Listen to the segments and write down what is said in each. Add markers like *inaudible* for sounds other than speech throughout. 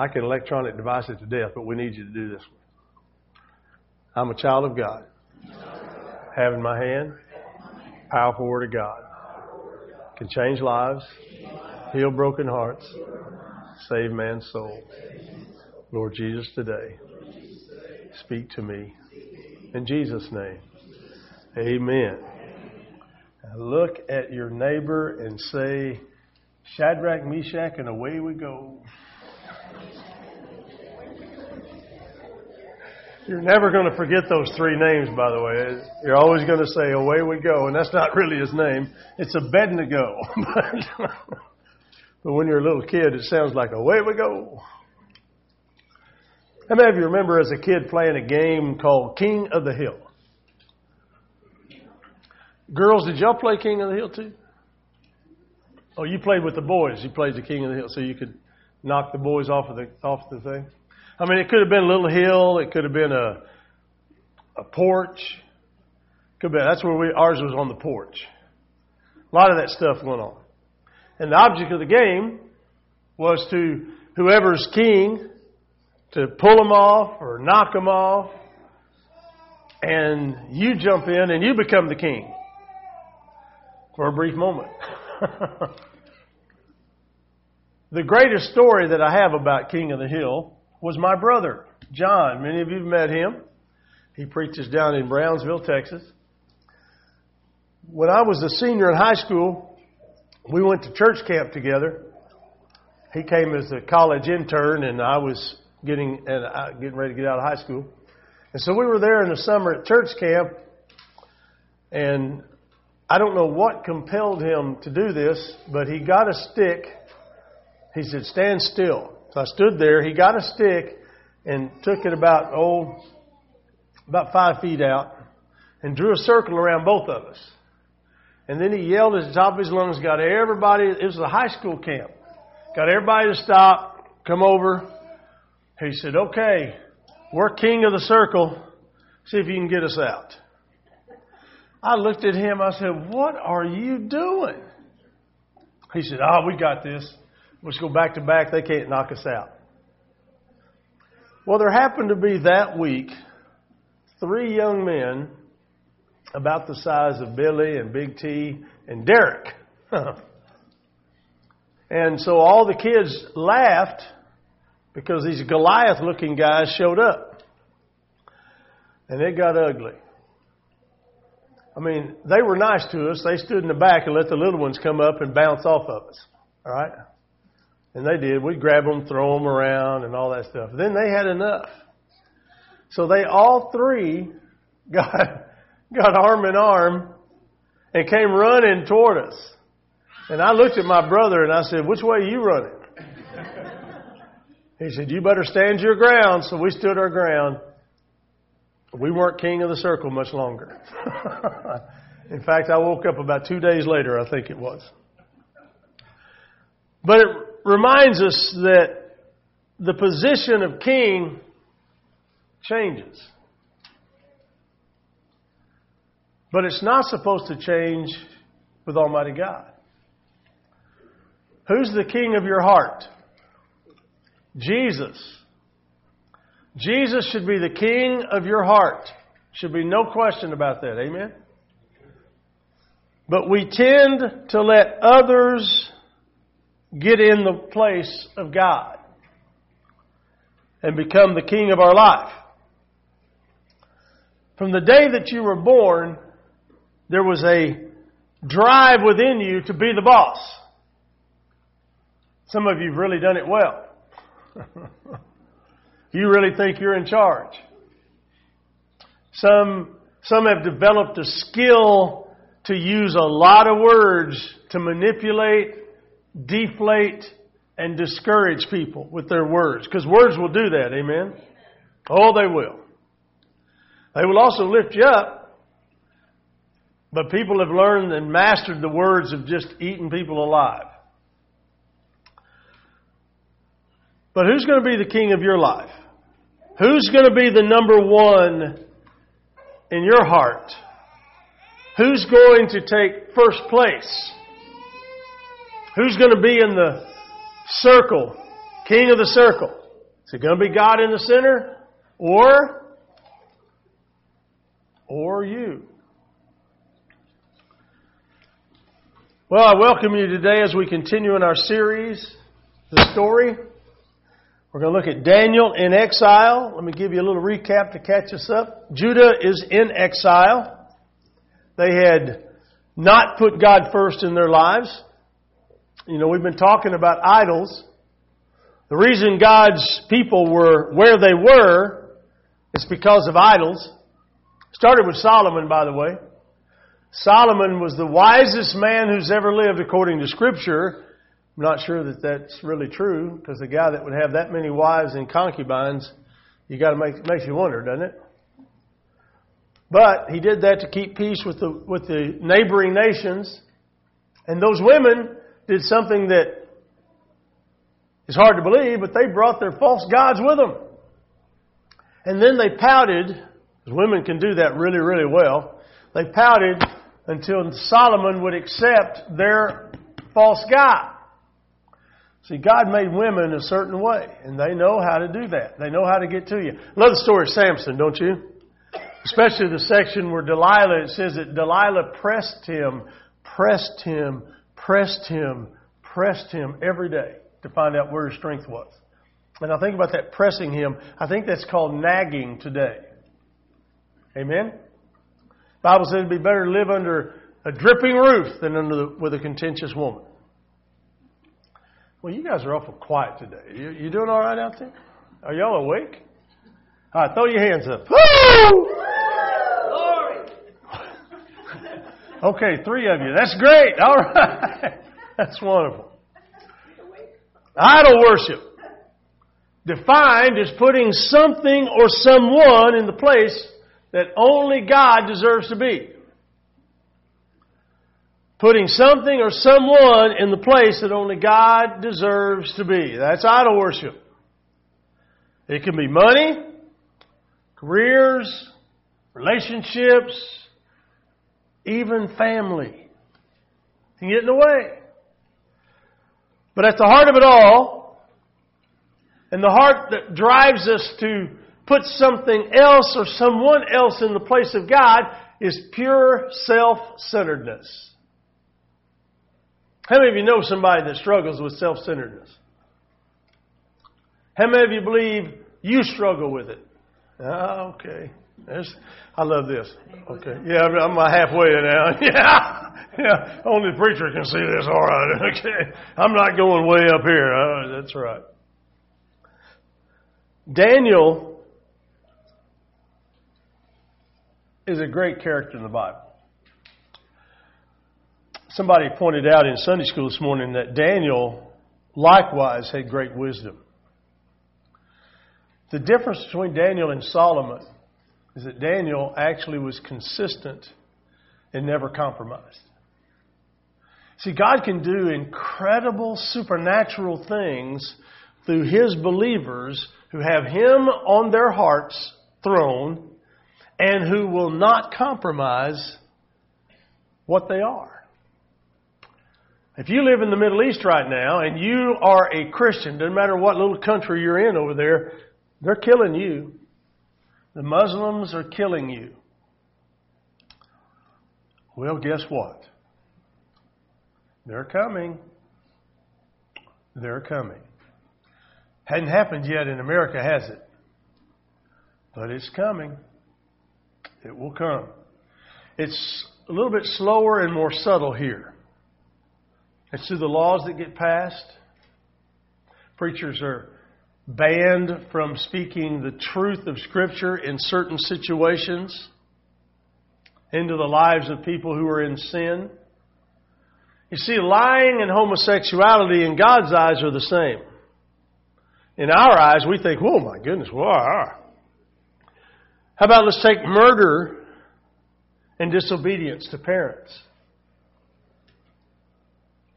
I can electronic device it to death, but we need you to do this one. I'm a child of God. Have in my hand powerful word of God. Can change lives, heal broken hearts, save man's soul. Lord Jesus, today, speak to me. In Jesus' name, amen. Look at your neighbor and say, Shadrach, Meshach, and away we go. You're never going to forget those three names, by the way. You're always going to say, away we go. And that's not really his name. It's Abednego. *laughs* but when you're a little kid, it sounds like, away we go. How many of you remember as a kid playing a game called King of the Hill? Girls, did y'all play King of the Hill too? Oh, you played with the boys. You played the King of the Hill, so you could knock the boys off of the off the thing. I mean, it could have been a little hill. It could have been a a porch. Could be. That's where we ours was on the porch. A lot of that stuff went on, and the object of the game was to whoever's king to pull them off or knock them off, and you jump in and you become the king for a brief moment. *laughs* the greatest story that I have about King of the Hill was my brother, John. Many of you have met him. He preaches down in Brownsville, Texas. When I was a senior in high school, we went to church camp together. He came as a college intern, and I was getting and uh, getting ready to get out of high school. And so we were there in the summer at church camp, and I don't know what compelled him to do this, but he got a stick. He said, "Stand still." So I stood there. He got a stick and took it about, oh, about five feet out and drew a circle around both of us. And then he yelled at the top of his lungs, got everybody, it was a high school camp, got everybody to stop, come over. He said, okay, we're king of the circle. See if you can get us out. I looked at him. I said, what are you doing? He said, oh, we got this. Let's go back to back. They can't knock us out. Well, there happened to be that week three young men about the size of Billy and Big T and Derek. *laughs* and so all the kids laughed because these Goliath looking guys showed up. And it got ugly. I mean, they were nice to us. They stood in the back and let the little ones come up and bounce off of us. All right? And they did. We'd grab them, throw them around, and all that stuff. Then they had enough. So they all three *laughs* got, got arm in arm and came running toward us. And I looked at my brother and I said, which way are you running? He said, you better stand your ground. So we stood our ground. We weren't king of the circle much longer. *laughs* In fact, I woke up about two days later, I think it was. But it reminds us that the position of king changes. But it's not supposed to change with Almighty God. Who's the king of your heart? Jesus. Jesus should be the king of your heart. Should be no question about that. Amen? But we tend to let others get in the place of God and become the king of our life. From the day that you were born, there was a drive within you to be the boss. Some of you have really done it well. *laughs* you really think you're in charge. Some, some have developed a skill to use a lot of words to manipulate deflate and discourage people with their words. Because words will do that, amen? Oh, they will. They will also lift you up. But people have learned and mastered the words of just eating people alive. But who's going to be the king of your life? Who's going to be the number one in your heart? Who's going to take first place? Who's going to be in the circle? King of the circle. Is it going to be God in the center or or you? Well, I welcome you today as we continue in our series, The Story. We're going to look at Daniel in exile. Let me give you a little recap to catch us up. Judah is in exile. They had not put God first in their lives. You know, we've been talking about idols. The reason God's people were where they were is because of idols. Started with Solomon, by the way. Solomon was the wisest man who's ever lived according to scripture. I'm not sure that that's really true because the guy that would have that many wives and concubines, you got to make makes you wonder, doesn't it? But he did that to keep peace with the with the neighboring nations, and those women did something that is hard to believe, but they brought their false gods with them, and then they pouted. Women can do that really, really well. They pouted until Solomon would accept their false god. See, God made women a certain way, and they know how to do that. They know how to get to you. Love the story of Samson, don't you? Especially the section where Delilah, it says that Delilah pressed him, pressed him, pressed him, pressed him every day to find out where his strength was. And I think about that pressing him, I think that's called nagging today. Amen? Bible says it'd be better to live under a dripping roof than under the, with a contentious woman. Well, you guys are awful quiet today. You, you doing all right out there? Are y'all awake? All right, throw your hands up. Woo! Okay, three of you. That's great. All right. *laughs* That's wonderful. Idol worship. Defined as putting something or someone in the place that only God deserves to be. Putting something or someone in the place that only God deserves to be. That's idol worship. It can be money, careers, relationships, even family. Can get in the way. But at the heart of it all, and the heart that drives us to put something else or someone else in the place of God is pure self-centeredness. How many of you know somebody that struggles with self-centeredness? How many of you believe you struggle with it? Ah, okay. There's, I love this. Okay. Yeah, I'm, halfway now. *laughs* yeah. Yeah. Only the preacher can see this. All right. *laughs* Okay. I'm not going way up here. Uh, that's right. Daniel is a great character in the Bible. Somebody pointed out in Sunday school this morning that Daniel likewise had great wisdom. The difference between Daniel and Solomon is that Daniel actually was consistent and never compromised. See, God can do incredible supernatural things through His believers who have Him on their heart's throne and who will not compromise what they are. If you live in the Middle East right now and you are a Christian, doesn't matter what little country you're in over there, they're killing you. The Muslims are killing you. Well, guess what? They're coming. They're coming. Hadn't happened yet in America, has it? But it's coming. It will come. It's a little bit slower and more subtle here. It's through the laws that get passed. Preachers are banned from speaking the truth of Scripture in certain situations into the lives of people who are in sin. You see, lying and homosexuality in God's eyes are the same. In our eyes, we think, oh my goodness, wow, ah, ah. how about let's take murder and disobedience to parents?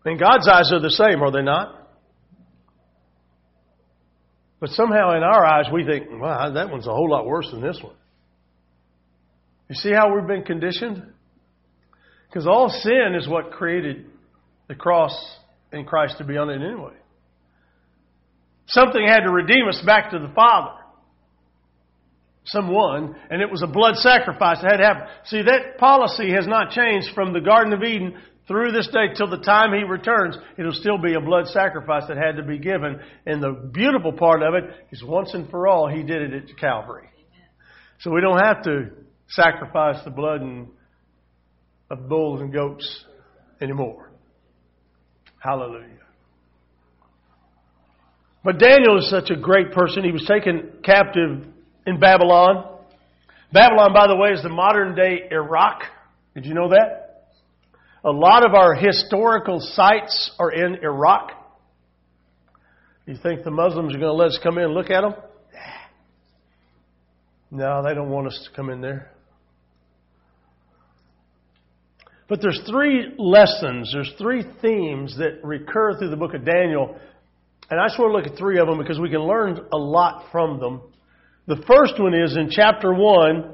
In God's eyes, they're the same, are they not? But somehow in our eyes, we think, wow, that one's a whole lot worse than this one. You see how we've been conditioned? Because all sin is what created the cross in Christ to be on it anyway. Something had to redeem us back to the Father. Someone, and it was a blood sacrifice that had to happen. See, that policy has not changed from the Garden of Eden through this day till the time he returns, it'll still be a blood sacrifice that had to be given. And the beautiful part of it is once and for all, he did it at Calvary. So we don't have to sacrifice the blood and, of bulls and goats anymore. Hallelujah. But Daniel is such a great person. He was taken captive in Babylon. Babylon, by the way, is the modern day Iraq. Did you know that? A lot of our historical sites are in Iraq. You think the Muslims are going to let us come in and look at them? No, they don't want us to come in there. But there's three lessons, there's three themes that recur through the book of Daniel. And I just want to look at three of them because we can learn a lot from them. The first one is in chapter 1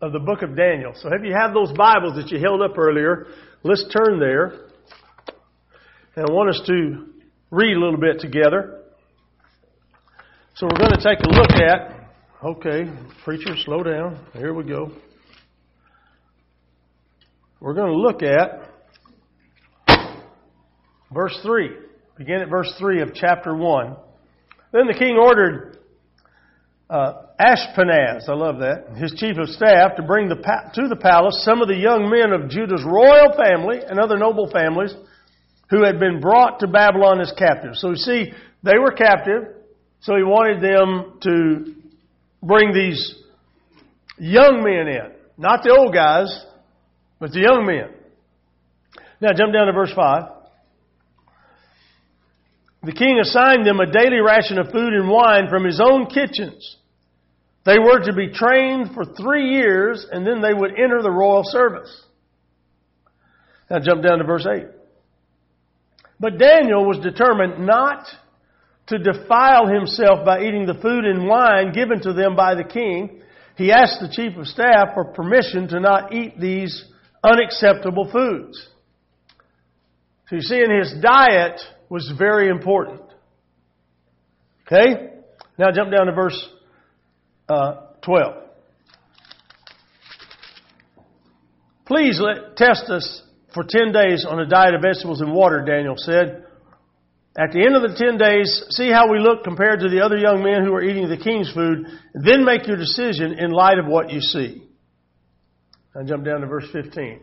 of the book of Daniel. So if you have those Bibles that you held up earlier, Let's turn there. And I want us to read a little bit together. So we're going to take a look at, okay, preacher, slow down. Here we go. We're going to look at verse 3. Begin at verse 3 of chapter 1. Then the king ordered uh, Ashpenaz, I love that, his chief of staff, to bring the to the palace some of the young men of Judah's royal family and other noble families who had been brought to Babylon as captives. So you see, they were captive, so he wanted them to bring these young men in. Not the old guys, but the young men. Now jump down to verse 5. The king assigned them a daily ration of food and wine from his own kitchens they were to be trained for three years and then they would enter the royal service. Now jump down to verse 8. But Daniel was determined not to defile himself by eating the food and wine given to them by the king. He asked the chief of staff for permission to not eat these unacceptable foods. So you see, his diet was very important. Okay? Now jump down to verse uh, 12. Please let, test us for 10 days on a diet of vegetables and water, Daniel said. At the end of the 10 days, see how we look compared to the other young men who are eating the king's food, then make your decision in light of what you see. I jump down to verse 15.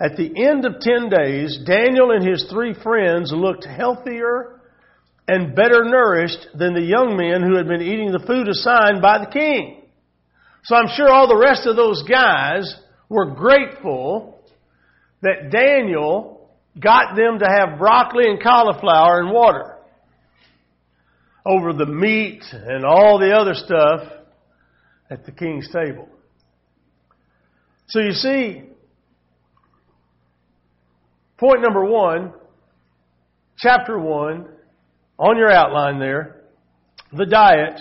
At the end of 10 days, Daniel and his three friends looked healthier and better nourished than the young men who had been eating the food assigned by the king. So I'm sure all the rest of those guys were grateful that Daniel got them to have broccoli and cauliflower and water over the meat and all the other stuff at the king's table. So you see, point number one, chapter one, on your outline there, the diet,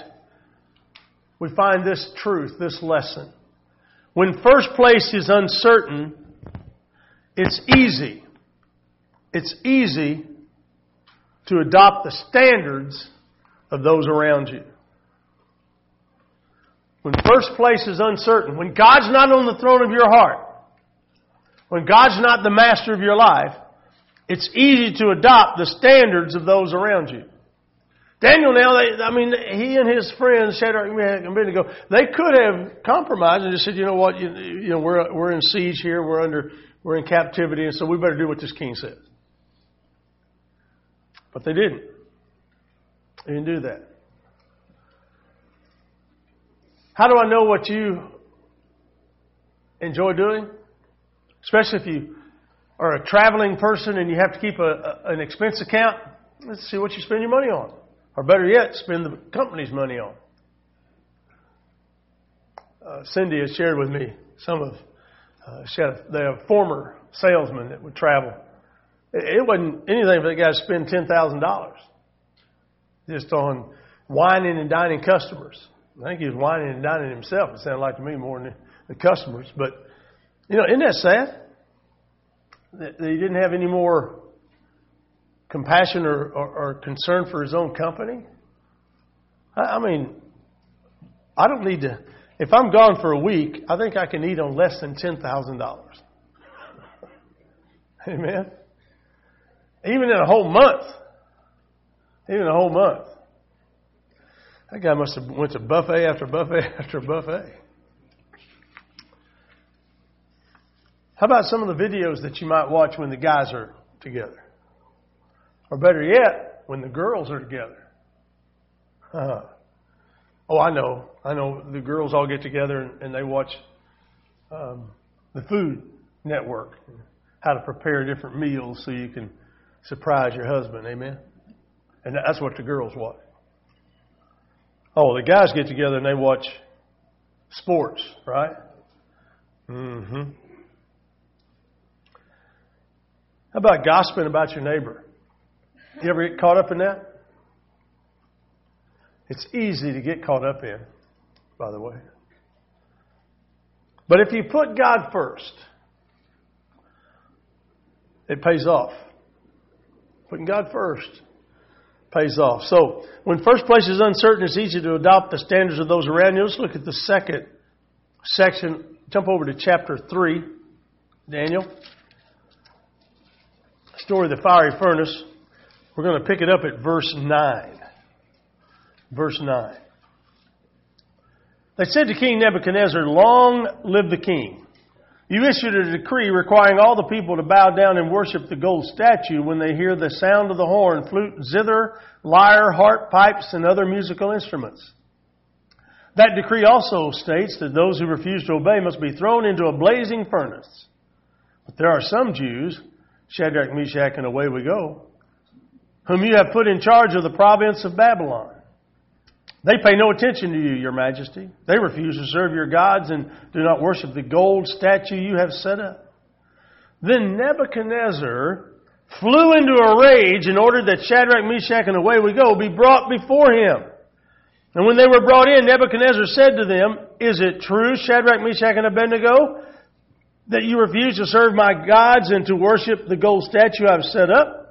we find this truth, this lesson. When first place is uncertain, it's easy. It's easy to adopt the standards of those around you. When first place is uncertain, when God's not on the throne of your heart, when God's not the master of your life, it's easy to adopt the standards of those around you. Daniel now, they, I mean, he and his friends, Shadrach, Meshach, and Abednego, they could have compromised and just said, you know what, you, you know, we're, we're in siege here, we're under, we're in captivity, and so we better do what this king says. But they didn't. They didn't do that. How do I know what you enjoy doing? Especially if you are a traveling person and you have to keep a, a, an expense account, let's see what you spend your money on. Or better yet, spend the company's money on. Uh, Cindy has shared with me some of, uh, she had a, they have a former salesman that would travel. It, it wasn't anything for the guy spend $10,000 just on wining and dining customers. I think he was wining and dining himself. It sounded like to me more than the customers. But, you know, isn't that sad? That he didn't have any more compassion or, or, or concern for his own company. I mean, I don't need to. If I'm gone for a week, I think I can eat on less than ten thousand dollars. *laughs* Amen. Even in a whole month. Even a whole month. That guy must have went to buffet after buffet *laughs* after buffet. How about some of the videos that you might watch when the guys are together? Or better yet, when the girls are together. Uh, oh, I know. I know the girls all get together and, and they watch um, the Food Network, how to prepare different meals so you can surprise your husband. Amen. And that's what the girls watch. Oh, the guys get together and they watch sports, right? Mm-hmm. How about gossiping about your neighbor? You ever get caught up in that? It's easy to get caught up in, by the way. But if you put God first, it pays off. Putting God first pays off. So, when first place is uncertain, it's easy to adopt the standards of those around you. Let's look at the second section. Jump over to chapter 3, Daniel. Story of the fiery furnace. We're going to pick it up at verse 9 verse 9. They said to King Nebuchadnezzar, Long live the king. You issued a decree requiring all the people to bow down and worship the gold statue when they hear the sound of the horn, flute, zither, lyre, harp, pipes, and other musical instruments. That decree also states that those who refuse to obey must be thrown into a blazing furnace. But there are some Jews, Shadrach, Meshach, and away we go, whom you have put in charge of the province of Babylon. They pay no attention to you, your majesty. They refuse to serve your gods and do not worship the gold statue you have set up. Then Nebuchadnezzar flew into a rage and ordered that Shadrach, Meshach, and away we go be brought before him. And when they were brought in, Nebuchadnezzar said to them, Is it true, Shadrach, Meshach, and Abednego, that you refuse to serve my gods and to worship the gold statue I've set up?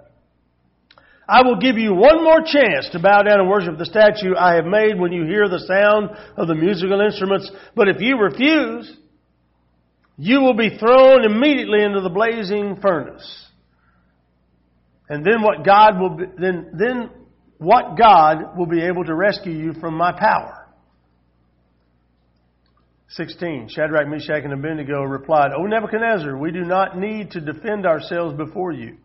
I will give you one more chance to bow down and worship the statue I have made when you hear the sound of the musical instruments. But if you refuse, you will be thrown immediately into the blazing furnace. And then what God will be, then, then what God will be able to rescue you from my power? 16. Shadrach, Meshach, and Abednego replied, O Nebuchadnezzar, we do not need to defend ourselves before you.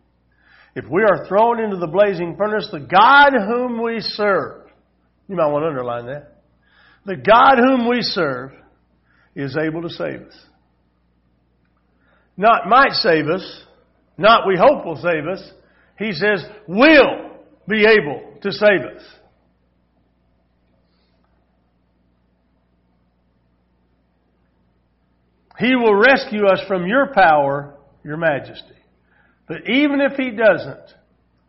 If we are thrown into the blazing furnace, the God whom we serve, you might want to underline that. The God whom we serve is able to save us. Not might save us, not we hope will save us. He says will be able to save us. He will rescue us from your power, your majesty. But even if he doesn't,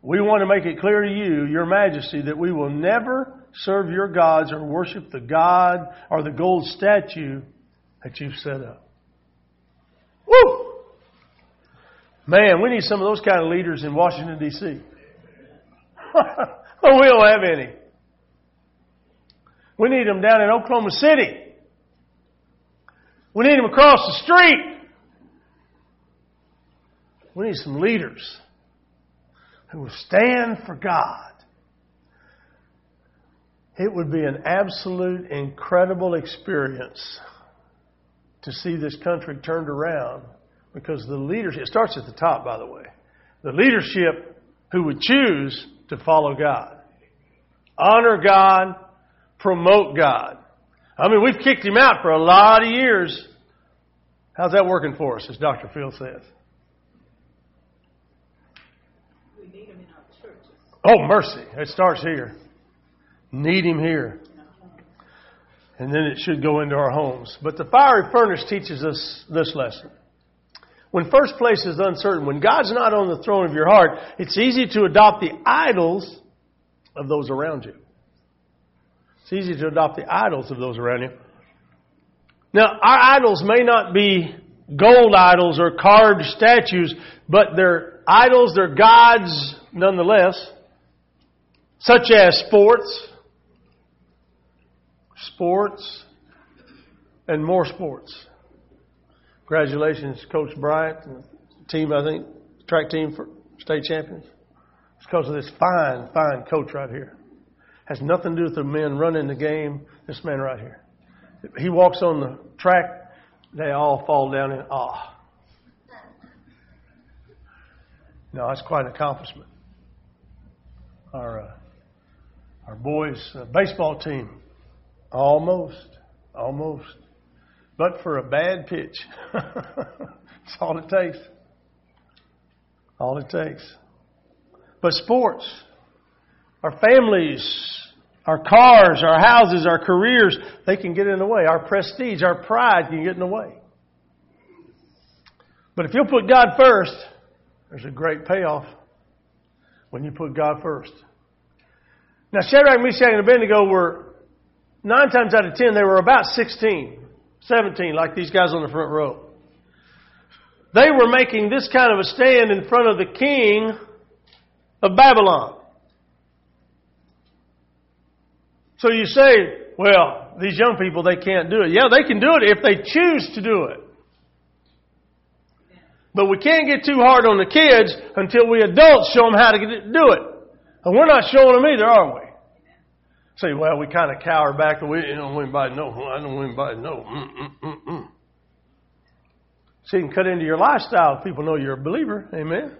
we want to make it clear to you, your majesty, that we will never serve your gods or worship the God or the gold statue that you've set up. Woo! Man, we need some of those kind of leaders in Washington, D.C. *laughs* we don't have any. We need them down in Oklahoma City. We need them across the street. We need some leaders who will stand for God. It would be an absolute incredible experience to see this country turned around because the leadership, it starts at the top, by the way. The leadership who would choose to follow God, honor God, promote God. I mean, we've kicked him out for a lot of years. How's that working for us, as Dr. Phil says? Oh, mercy. It starts here. Need Him here. And then it should go into our homes. But the fiery furnace teaches us this lesson. When first place is uncertain, when God's not on the throne of your heart, it's easy to adopt the idols of those around you. It's easy to adopt the idols of those around you. Now, our idols may not be gold idols or carved statues, but they're idols, they're gods nonetheless such as sports, sports, and more sports. Congratulations, Coach Bryant, and team, I think, track team for state champions. It's because of this fine, fine coach right here. Has nothing to do with the men running the game. This man right here. He walks on the track, they all fall down in awe. No, that's quite an accomplishment. Our uh, our boys' uh, baseball team, almost, almost, but for a bad pitch. *laughs* that's all it takes. All it takes. But sports, our families, our cars, our houses, our careers, they can get in the way. Our prestige, our pride can get in the way. But if you'll put God first, there's a great payoff when you put God first. Now, Shadrach, Meshach, and Abednego were, nine times out of ten, they were about 16, 17, like these guys on the front row. They were making this kind of a stand in front of the king of Babylon. So you say, well, these young people, they can't do it. Yeah, they can do it if they choose to do it. But we can't get too hard on the kids until we adults show them how to do it. And we're not showing them either, are we? Say, well, we kind of cower back. We don't want anybody to know. I don't want anybody to know. Mm-mm-mm-mm. So you can cut into your lifestyle if people know you're a believer. Amen.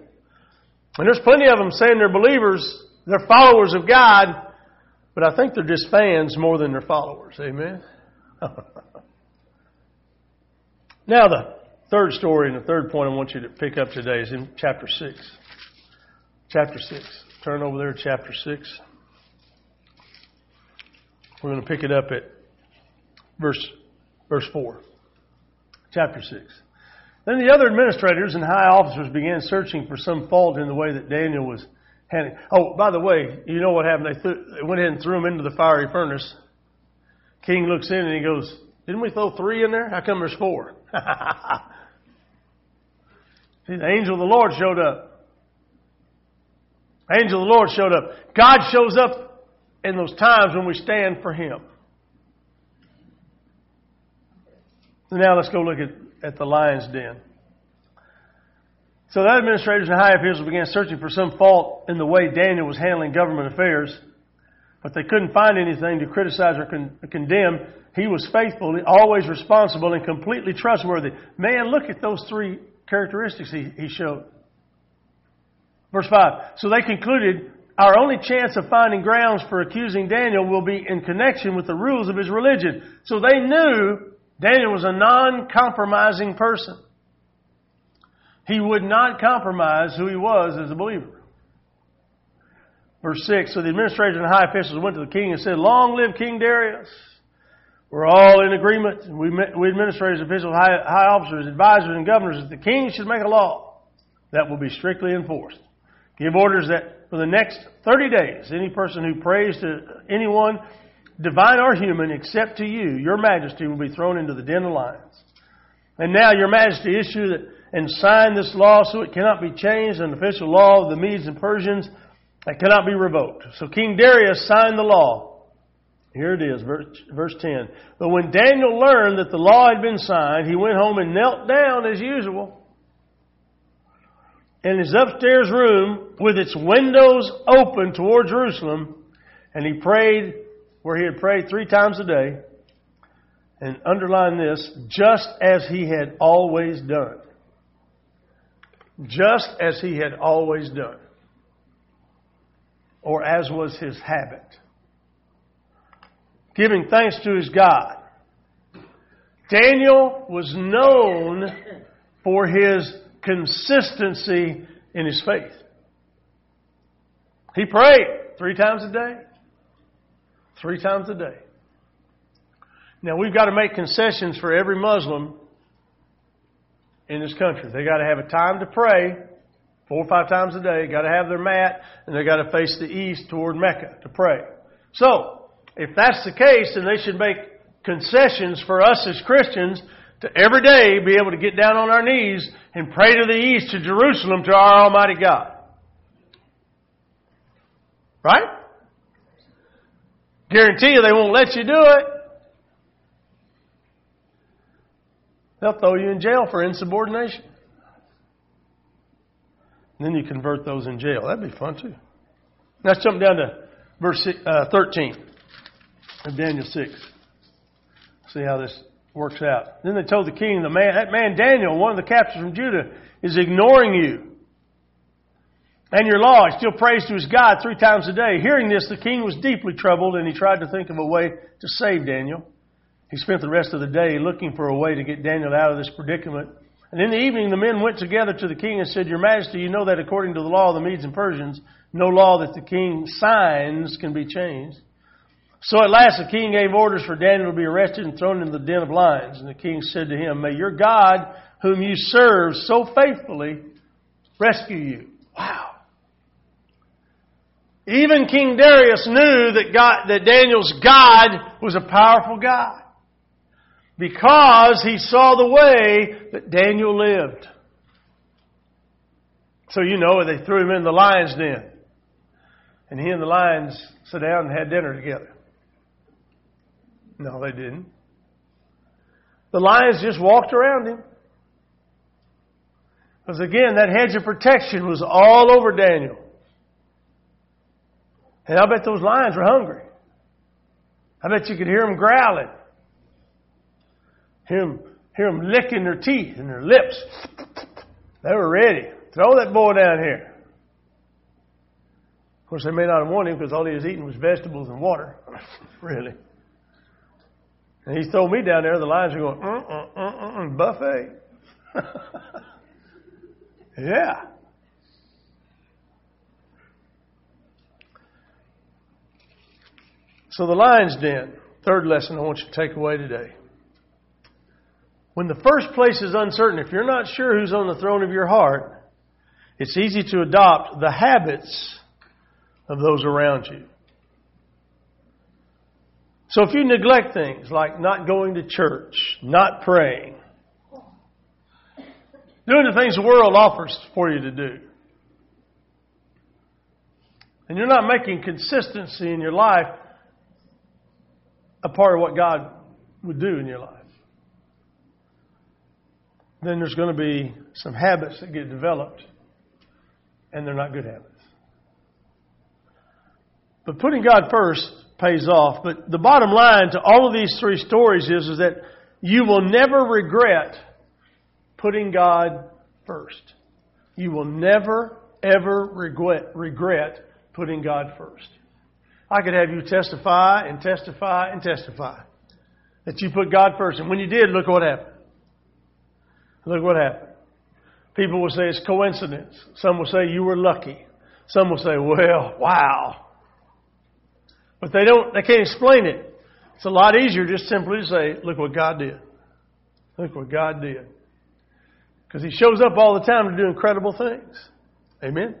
And there's plenty of them saying they're believers, they're followers of God, but I think they're just fans more than they're followers. Amen. *laughs* now the third story and the third point I want you to pick up today is in chapter 6. Chapter 6. Turn over there chapter 6. We're going to pick it up at verse, verse 4. Chapter 6. Then the other administrators and high officers began searching for some fault in the way that Daniel was handling. Oh, by the way, you know what happened? They, they went ahead and threw him into the fiery furnace. King looks in and he goes, Didn't we throw three in there? How come there's four? *laughs* See, the angel of the Lord showed up. Angel of the Lord showed up. God shows up in those times when we stand for Him. So now let's go look at at the lion's den. So the administrators and high officials began searching for some fault in the way Daniel was handling government affairs, but they couldn't find anything to criticize or con- condemn. He was faithful, always responsible, and completely trustworthy. Man, look at those three characteristics he, he showed. Verse 5. So they concluded, our only chance of finding grounds for accusing Daniel will be in connection with the rules of his religion. So they knew Daniel was a non-compromising person. He would not compromise who he was as a believer. Verse 6, so the administrators and high officials went to the king and said, Long live King Darius. We're all in agreement. We, we administrators, officials, high, high officers, advisors, and governors that the king should make a law that will be strictly enforced. Give orders that for the next 30 days, any person who prays to anyone divine or human, except to you, your majesty will be thrown into the den of lions. And now, your majesty, issue and sign this law so it cannot be changed, an official law of the Medes and Persians that cannot be revoked. So King Darius signed the law. Here it is, verse, verse 10. But when Daniel learned that the law had been signed, he went home and knelt down as usual in his upstairs room with its windows open toward Jerusalem, and he prayed where he had prayed three times a day, and underline this, just as he had always done. Just as he had always done. Or as was his habit. Giving thanks to his God. Daniel was known for his consistency in his faith. He prayed three times a day. Three times a day. Now we've got to make concessions for every Muslim in this country. They got to have a time to pray four or five times a day, got to have their mat, and they got to face the east toward Mecca to pray. So, if that's the case, then they should make concessions for us as Christians to every day be able to get down on our knees and pray to the east, to Jerusalem, to our Almighty God. Right? Guarantee you they won't let you do it. They'll throw you in jail for insubordination. And then you convert those in jail. That'd be fun too. Now let's jump down to verse uh, 13 of Daniel 6. See how this works out. Then they told the king, the man, that man Daniel, one of the captives from Judah, is ignoring you and your law. He still prays to his God three times a day. Hearing this, the king was deeply troubled and he tried to think of a way to save Daniel. He spent the rest of the day looking for a way to get Daniel out of this predicament. And in the evening, the men went together to the king and said, Your Majesty, you know that according to the law of the Medes and Persians, no law that the king signs can be changed. So at last the king gave orders for Daniel to be arrested and thrown into the den of lions. And the king said to him, May your God, whom you serve so faithfully, rescue you. Wow. Even King Darius knew that God, that Daniel's God was a powerful God. Because he saw the way that Daniel lived. So you know, they threw him in the lion's den. And he and the lions sat down and had dinner together. No, they didn't. The lions just walked around him. Because again, that hedge of protection was all over Daniel. And I bet those lions were hungry. I bet you could hear them growling. Hear them, hear them licking their teeth and their lips. They were ready. Throw that boy down here. Of course, they may not have wanted him because all he was eating was vegetables and water. *laughs* really. And he throw me down there. The lions are going, mm, mm, mm, buffet. *laughs* yeah. So the lion's den, third lesson I want you to take away today. When the first place is uncertain, if you're not sure who's on the throne of your heart, it's easy to adopt the habits of those around you. So if you neglect things like not going to church, not praying, doing the things the world offers for you to do, and you're not making consistency in your life, a part of what God would do in your life. Then there's going to be some habits that get developed, and they're not good habits. But putting God first pays off. But the bottom line to all of these three stories is, is that you will never regret putting God first. You will never, ever regret, regret putting God first. I could have you testify and testify and testify that you put God first. And when you did, look what happened. Look what happened. People will say it's coincidence. Some will say you were lucky. Some will say, well, wow. But they don't, they can't explain it. It's a lot easier just simply to say, look what God did. Look what God did. Because He shows up all the time to do incredible things. Amen?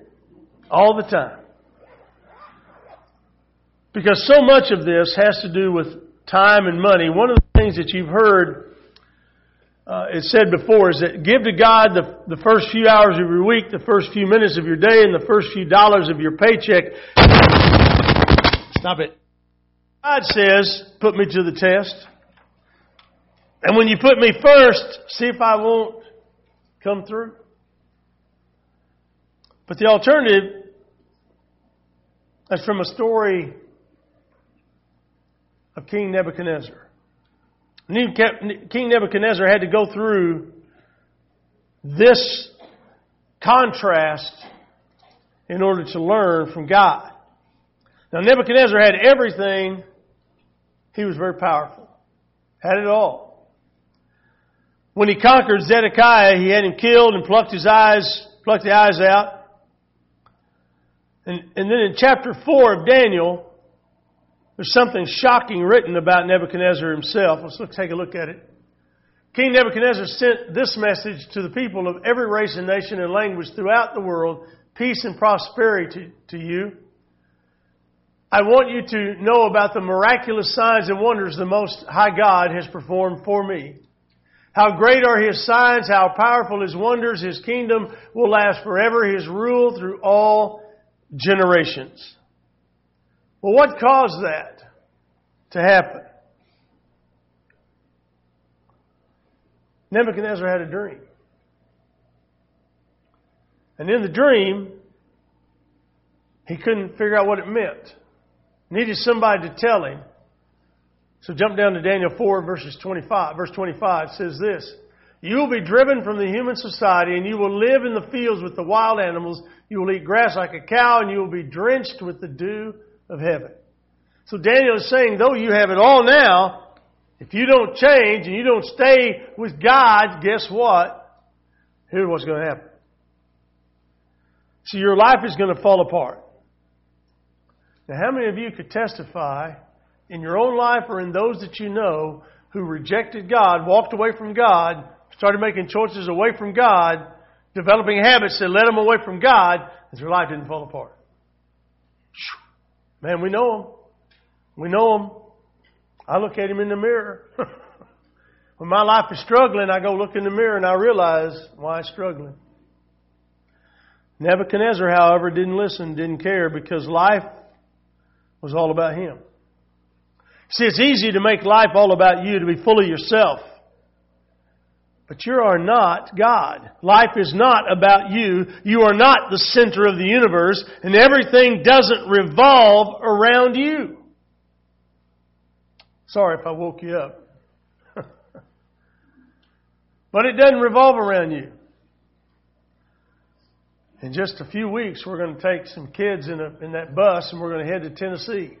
All the time. Because so much of this has to do with time and money. One of the things that you've heard uh, it said before is that give to God the, the first few hours of your week, the first few minutes of your day, and the first few dollars of your paycheck. Stop it. God says, put me to the test. And when you put me first, see if I won't come through. But the alternative is from a story of King Nebuchadnezzar. King Nebuchadnezzar had to go through this contrast in order to learn from God. Now, Nebuchadnezzar had everything. He was very powerful. Had it all. When he conquered Zedekiah, he had him killed and plucked his eyes, plucked the eyes out. And, and then in chapter 4 of Daniel, there's something shocking written about Nebuchadnezzar himself. Let's look, take a look at it. King Nebuchadnezzar sent this message to the people of every race and nation and language throughout the world peace and prosperity to, to you. I want you to know about the miraculous signs and wonders the Most High God has performed for me. How great are His signs, how powerful His wonders, His kingdom will last forever, His rule through all generations. Well, what caused that to happen? Nebuchadnezzar had a dream. And in the dream, he couldn't figure out what it meant. Needed somebody to tell him. So jump down to Daniel 4 verses 25. Verse 25 says this. You will be driven from the human society and you will live in the fields with the wild animals. You will eat grass like a cow and you will be drenched with the dew of heaven. So Daniel is saying, though you have it all now, if you don't change and you don't stay with God, guess what? Here's what's going to happen. See, your life is going to fall apart. Now, how many of you could testify in your own life or in those that you know who rejected God, walked away from God, started making choices away from God, developing habits that led them away from God, and their life didn't fall apart? Man, we know him. We know him. I look at him in the mirror. *laughs* when my life is struggling, I go look in the mirror and I realize why struggling. Nebuchadnezzar, however, didn't listen, didn't care because life was all about him. See, it's easy to make life all about you, to be full of yourself. But you are not God. Life is not about you. You are not the center of the universe, and everything doesn't revolve around you. Sorry if I woke you up. *laughs* but it doesn't revolve around you. In just a few weeks, we're going to take some kids in, a, in that bus and we're going to head to Tennessee.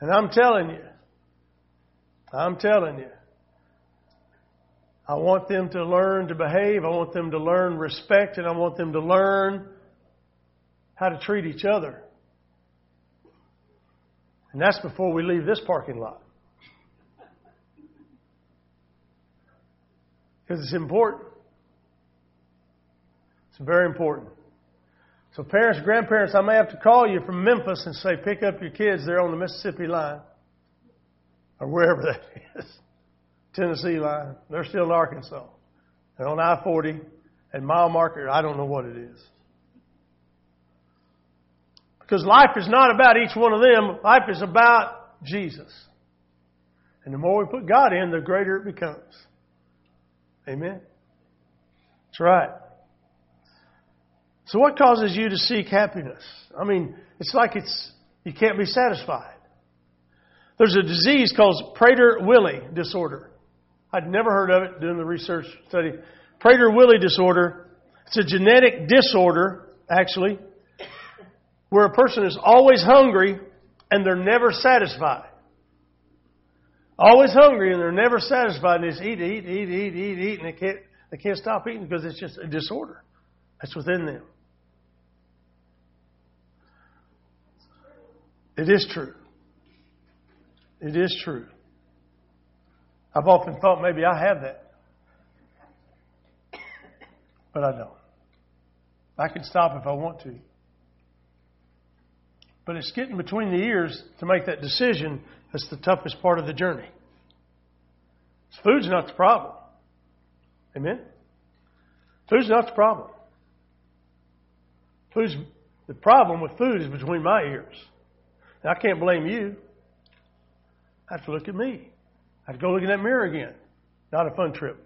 And I'm telling you, I'm telling you, I want them to learn to behave. I want them to learn respect and I want them to learn how to treat each other. And that's before we leave this parking lot. Because it's important. It's very important. So parents, grandparents, I may have to call you from Memphis and say, pick up your kids there on the Mississippi line. Or wherever that *laughs* is. Tennessee line. They're still in Arkansas. They're on I-40 and mile marker. I don't know what it is. Because life is not about each one of them. Life is about Jesus. And the more we put God in, the greater it becomes. Amen? That's right. So what causes you to seek happiness? I mean, it's like it's, you can't be satisfied. There's a disease called Prader-Willi disorder. I'd never heard of it doing the research study. Prader-Willi disorder. It's a genetic disorder, actually, where a person is always hungry and they're never satisfied. Always hungry and they're never satisfied. And they just eat, eat, eat, eat, eat, eat, and they can't, they can't stop eating because it's just a disorder that's within them. It is true. It is true. I've often thought maybe I have that. But I don't. I can stop if I want to. But it's getting between the ears to make that decision that's the toughest part of the journey. Food's not the problem. Amen? Food's not the problem. Food's, the problem with food is between my ears. I can't blame you. I have to look at me. I have to go look in that mirror again. Not a fun trip.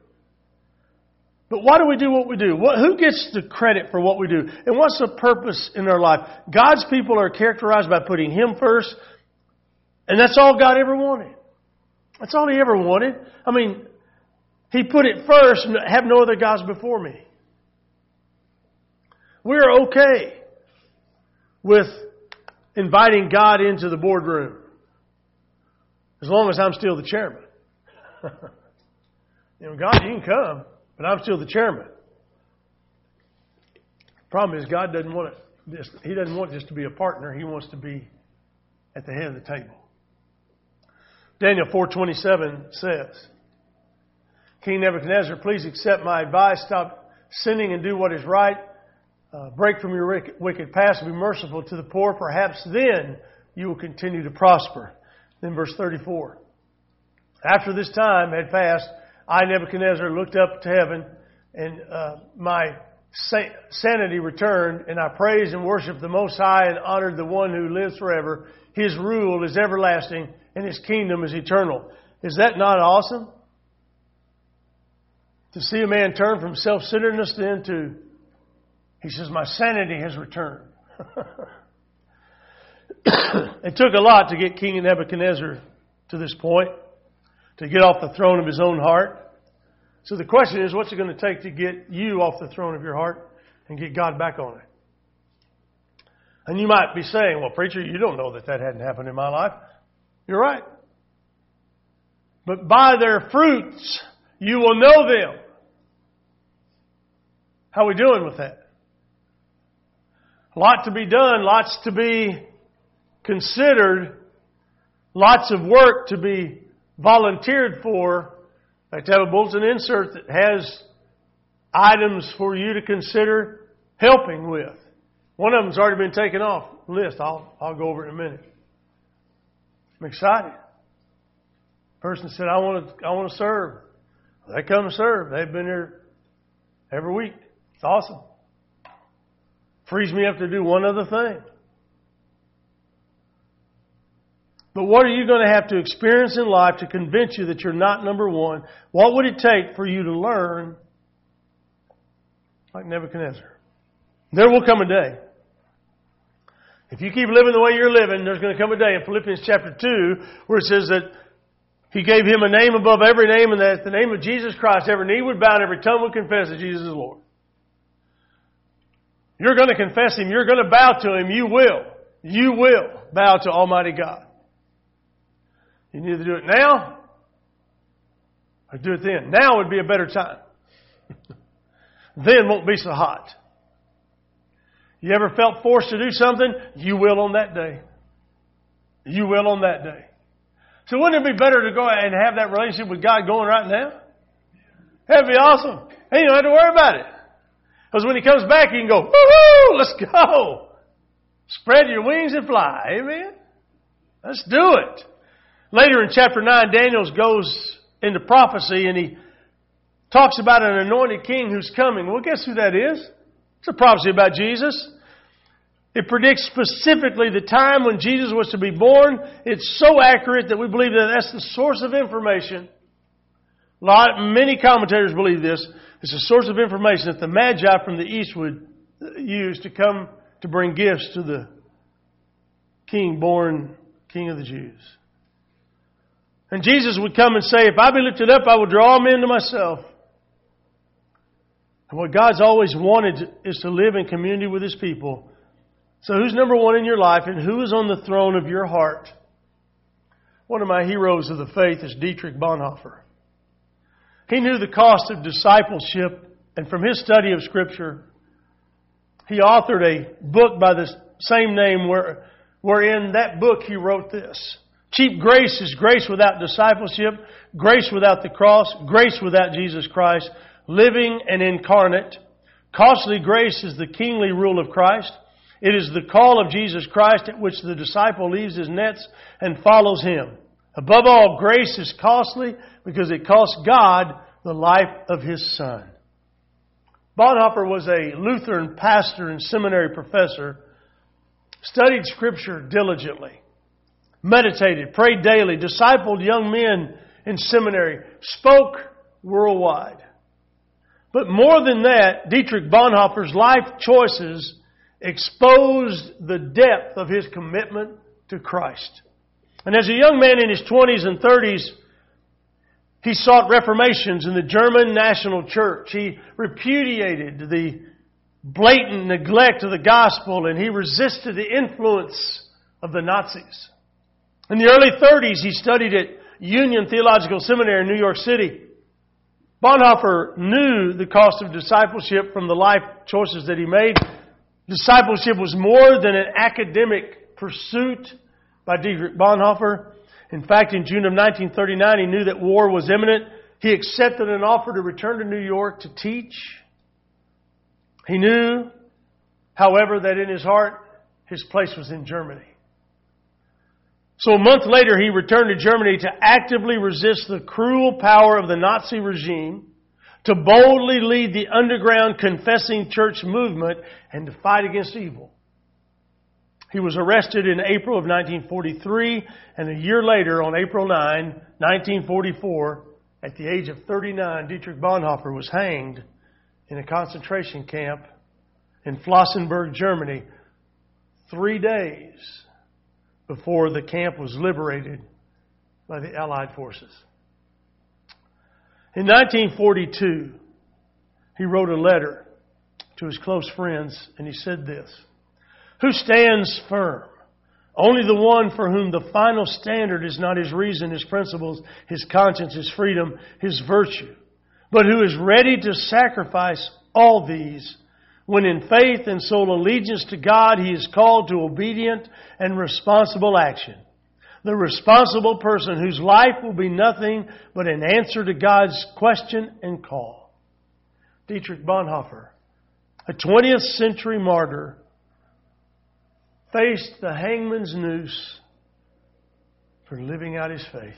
But why do we do what we do? What, who gets the credit for what we do? And what's the purpose in our life? God's people are characterized by putting Him first, and that's all God ever wanted. That's all He ever wanted. I mean, He put it first and have no other gods before me. We're okay with inviting God into the boardroom. As long as I'm still the chairman. *laughs* you know, God, you can come, but I'm still the chairman. Problem is, God doesn't want it. He doesn't want just to be a partner. He wants to be at the head of the table. Daniel 4:27 says, King Nebuchadnezzar, please accept my advice. Stop sinning and do what is right uh, break from your wicked past and be merciful to the poor. Perhaps then you will continue to prosper. Then verse 34. After this time had passed, I, Nebuchadnezzar, looked up to heaven and uh, my sanity returned and I praised and worshiped the Most High and honored the one who lives forever. His rule is everlasting and His kingdom is eternal. Is that not awesome? to see a man turn from self centeredness then to, he says, my sanity has returned. *coughs* it took a lot to get King Nebuchadnezzar to this point, to get off the throne of his own heart. So the question is, what's it going to take to get you off the throne of your heart and get God back on it? And you might be saying, well, preacher, you don't know that that hadn't happened in my life. You're right. But by their fruits, you will know them. How are we doing with that? A lot to be done, lots to be considered, lots of work to be volunteered for. I have to have a bulletin insert that has items for you to consider helping with. One of them's already been taken off the list. I'll, I'll go over it in a minute. I'm excited. Person said, I want to, I want to serve. They come to serve. They've been here every week. It's awesome. Frees me up to do one other thing. But what are you going to have to experience in life to convince you that you're not number one? What would it take for you to learn like Nebuchadnezzar? There will come a day. If you keep living the way you're living, there's going to come a day in Philippians chapter 2 where it says that he gave him a name above every name and that the name of Jesus Christ every knee would bow and every tongue would confess that Jesus is Lord. You're going to confess Him. You're going to bow to Him. You will. You will bow to Almighty God. You need to do it now or do it then. Now would be a better time. *laughs* then won't be so hot. You ever felt forced to do something? You will on that day. You will on that day. So wouldn't it be better to go and have that relationship with God going right now? That'd be awesome. Hey, you don't have to worry about it. Because when he comes back, you can go, woohoo, let's go. Spread your wings and fly. Amen. Let's do it. Later in chapter 9, Daniel goes into prophecy and he talks about an anointed king who's coming. Well, guess who that is? It's a prophecy about Jesus. It predicts specifically the time when Jesus was to be born. It's so accurate that we believe that that's the source of information. A lot, many commentators believe this. It's a source of information that the Magi from the east would use to come to bring gifts to the king born King of the Jews. And Jesus would come and say, If I be lifted up, I will draw men to myself. And what God's always wanted is to live in community with His people. So who's number one in your life and who is on the throne of your heart? One of my heroes of the faith is Dietrich Bonhoeffer. He knew the cost of discipleship, and from his study of Scripture, he authored a book by the same name where, wherein that book he wrote this. Cheap grace is grace without discipleship, grace without the cross, grace without Jesus Christ, living and incarnate. Costly grace is the kingly rule of Christ. It is the call of Jesus Christ at which the disciple leaves his nets and follows him. Above all, grace is costly because it cost God the life of his son. Bonhoeffer was a Lutheran pastor and seminary professor, studied scripture diligently, meditated, prayed daily, discipled young men in seminary, spoke worldwide. But more than that, Dietrich Bonhoeffer's life choices exposed the depth of his commitment to Christ. And as a young man in his 20s and 30s, he sought reformations in the German National Church. He repudiated the blatant neglect of the gospel and he resisted the influence of the Nazis. In the early 30s, he studied at Union Theological Seminary in New York City. Bonhoeffer knew the cost of discipleship from the life choices that he made. Discipleship was more than an academic pursuit by Dietrich Bonhoeffer. In fact, in June of 1939, he knew that war was imminent. He accepted an offer to return to New York to teach. He knew, however, that in his heart, his place was in Germany. So a month later, he returned to Germany to actively resist the cruel power of the Nazi regime, to boldly lead the underground confessing church movement, and to fight against evil. He was arrested in April of 1943, and a year later, on April 9, 1944, At the age of 39, Dietrich Bonhoeffer was hanged in a concentration camp in Flossenburg, Germany, three days before the camp was liberated by the Allied forces. In 1942, he wrote a letter to his close friends, and he said this Who stands firm? Only the one for whom the final standard is not his reason, his principles, his conscience, his freedom, his virtue, but who is ready to sacrifice all these when in faith and sole allegiance to God he is called to obedient and responsible action. The responsible person whose life will be nothing but an answer to God's question and call. Dietrich Bonhoeffer, a 20th century martyr, faced the hangman's noose for living out his faith.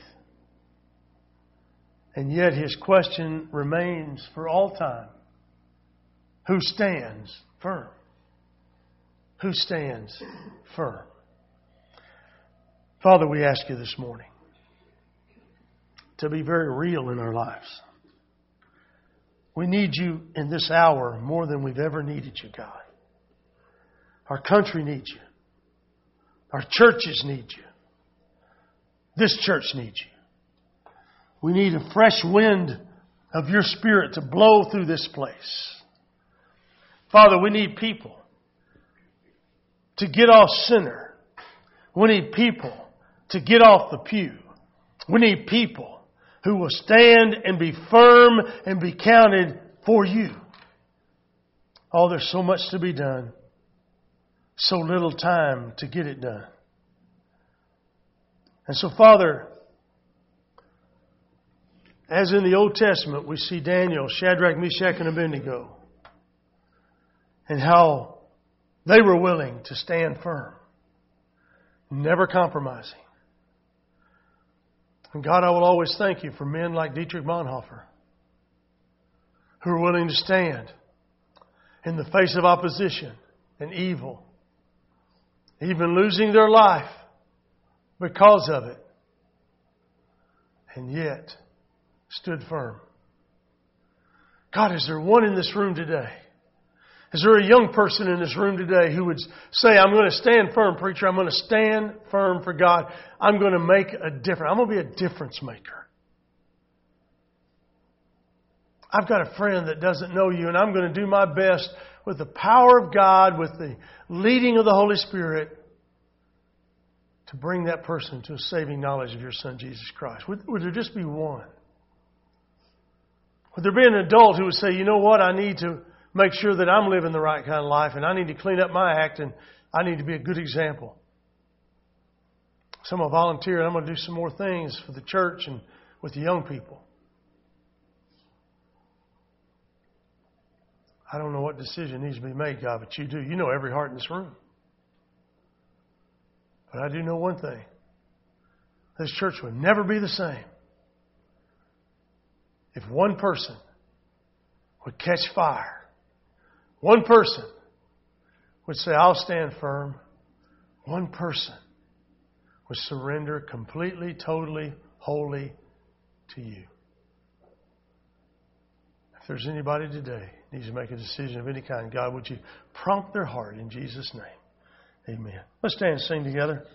And yet his question remains for all time who stands firm? Who stands firm? Father, we ask you this morning to be very real in our lives. We need you in this hour more than we've ever needed you, God. Our country needs you. Our churches need you. This church needs you. We need a fresh wind of your spirit to blow through this place. Father, we need people to get off center. We need people to get off the pew. We need people who will stand and be firm and be counted for you. Oh, there's so much to be done. So little time to get it done. And so, Father, as in the Old Testament, we see Daniel, Shadrach, Meshach, and Abednego and how they were willing to stand firm, never compromising. And God, I will always thank you for men like Dietrich Bonhoeffer who are willing to stand in the face of opposition and evil, even losing their life because of it, and yet stood firm. God, is there one in this room today is there a young person in this room today who would say, I'm going to stand firm, preacher. I'm going to stand firm for God. I'm going to make a difference. I'm going to be a difference maker. I've got a friend that doesn't know you, and I'm going to do my best with the power of God, with the leading of the Holy Spirit, to bring that person to a saving knowledge of your Son, Jesus Christ. Would, would there just be one? Would there be an adult who would say, you know what, I need to make sure that I'm living the right kind of life and I need to clean up my act and I need to be a good example. So I'm going to volunteer and I'm going to do some more things for the church and with the young people. I don't know what decision needs to be made, God, but you do. You know every heart in this room. But I do know one thing this church would never be the same if one person would catch fire one person would say, I'll stand firm. One person would surrender completely, totally, wholly to you. If there's anybody today needs to make a decision of any kind, God, would you prompt their heart in Jesus' name? Amen. Let's stand and sing together.